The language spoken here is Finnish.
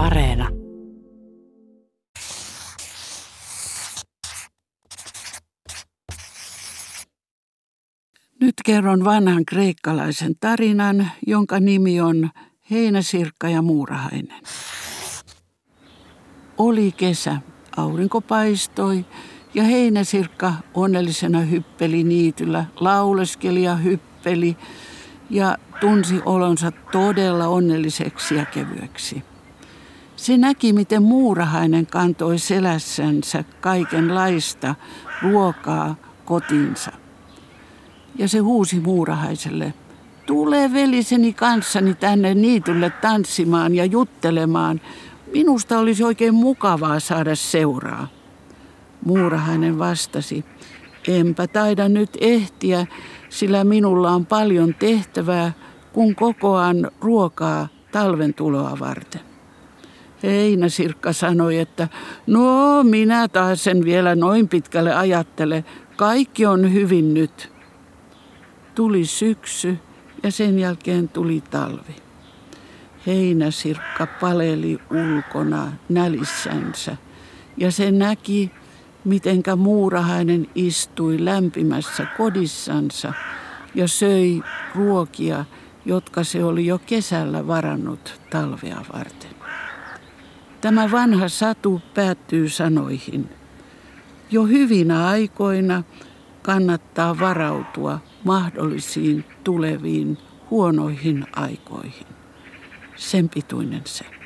Areena. Nyt kerron vanhan kreikkalaisen tarinan, jonka nimi on Heinäsirkka ja Muurahainen. Oli kesä, aurinko paistoi ja Heinäsirkka onnellisena hyppeli niityllä, lauleskeli ja hyppeli ja tunsi olonsa todella onnelliseksi ja kevyeksi. Se näki, miten muurahainen kantoi selässänsä kaikenlaista ruokaa kotiinsa. Ja se huusi muurahaiselle, tule veliseni kanssani tänne niitylle tanssimaan ja juttelemaan. Minusta olisi oikein mukavaa saada seuraa. Muurahainen vastasi, enpä taida nyt ehtiä, sillä minulla on paljon tehtävää, kun kokoan ruokaa talven tuloa varten. Heinäsirkka sanoi, että no minä taas sen vielä noin pitkälle ajattele. Kaikki on hyvin nyt. Tuli syksy ja sen jälkeen tuli talvi. Heinäsirkka paleli ulkona nälissänsä ja se näki, mitenkä muurahainen istui lämpimässä kodissansa ja söi ruokia, jotka se oli jo kesällä varannut talvea varten. Tämä vanha satu päättyy sanoihin. Jo hyvinä aikoina kannattaa varautua mahdollisiin tuleviin huonoihin aikoihin. Sen pituinen se.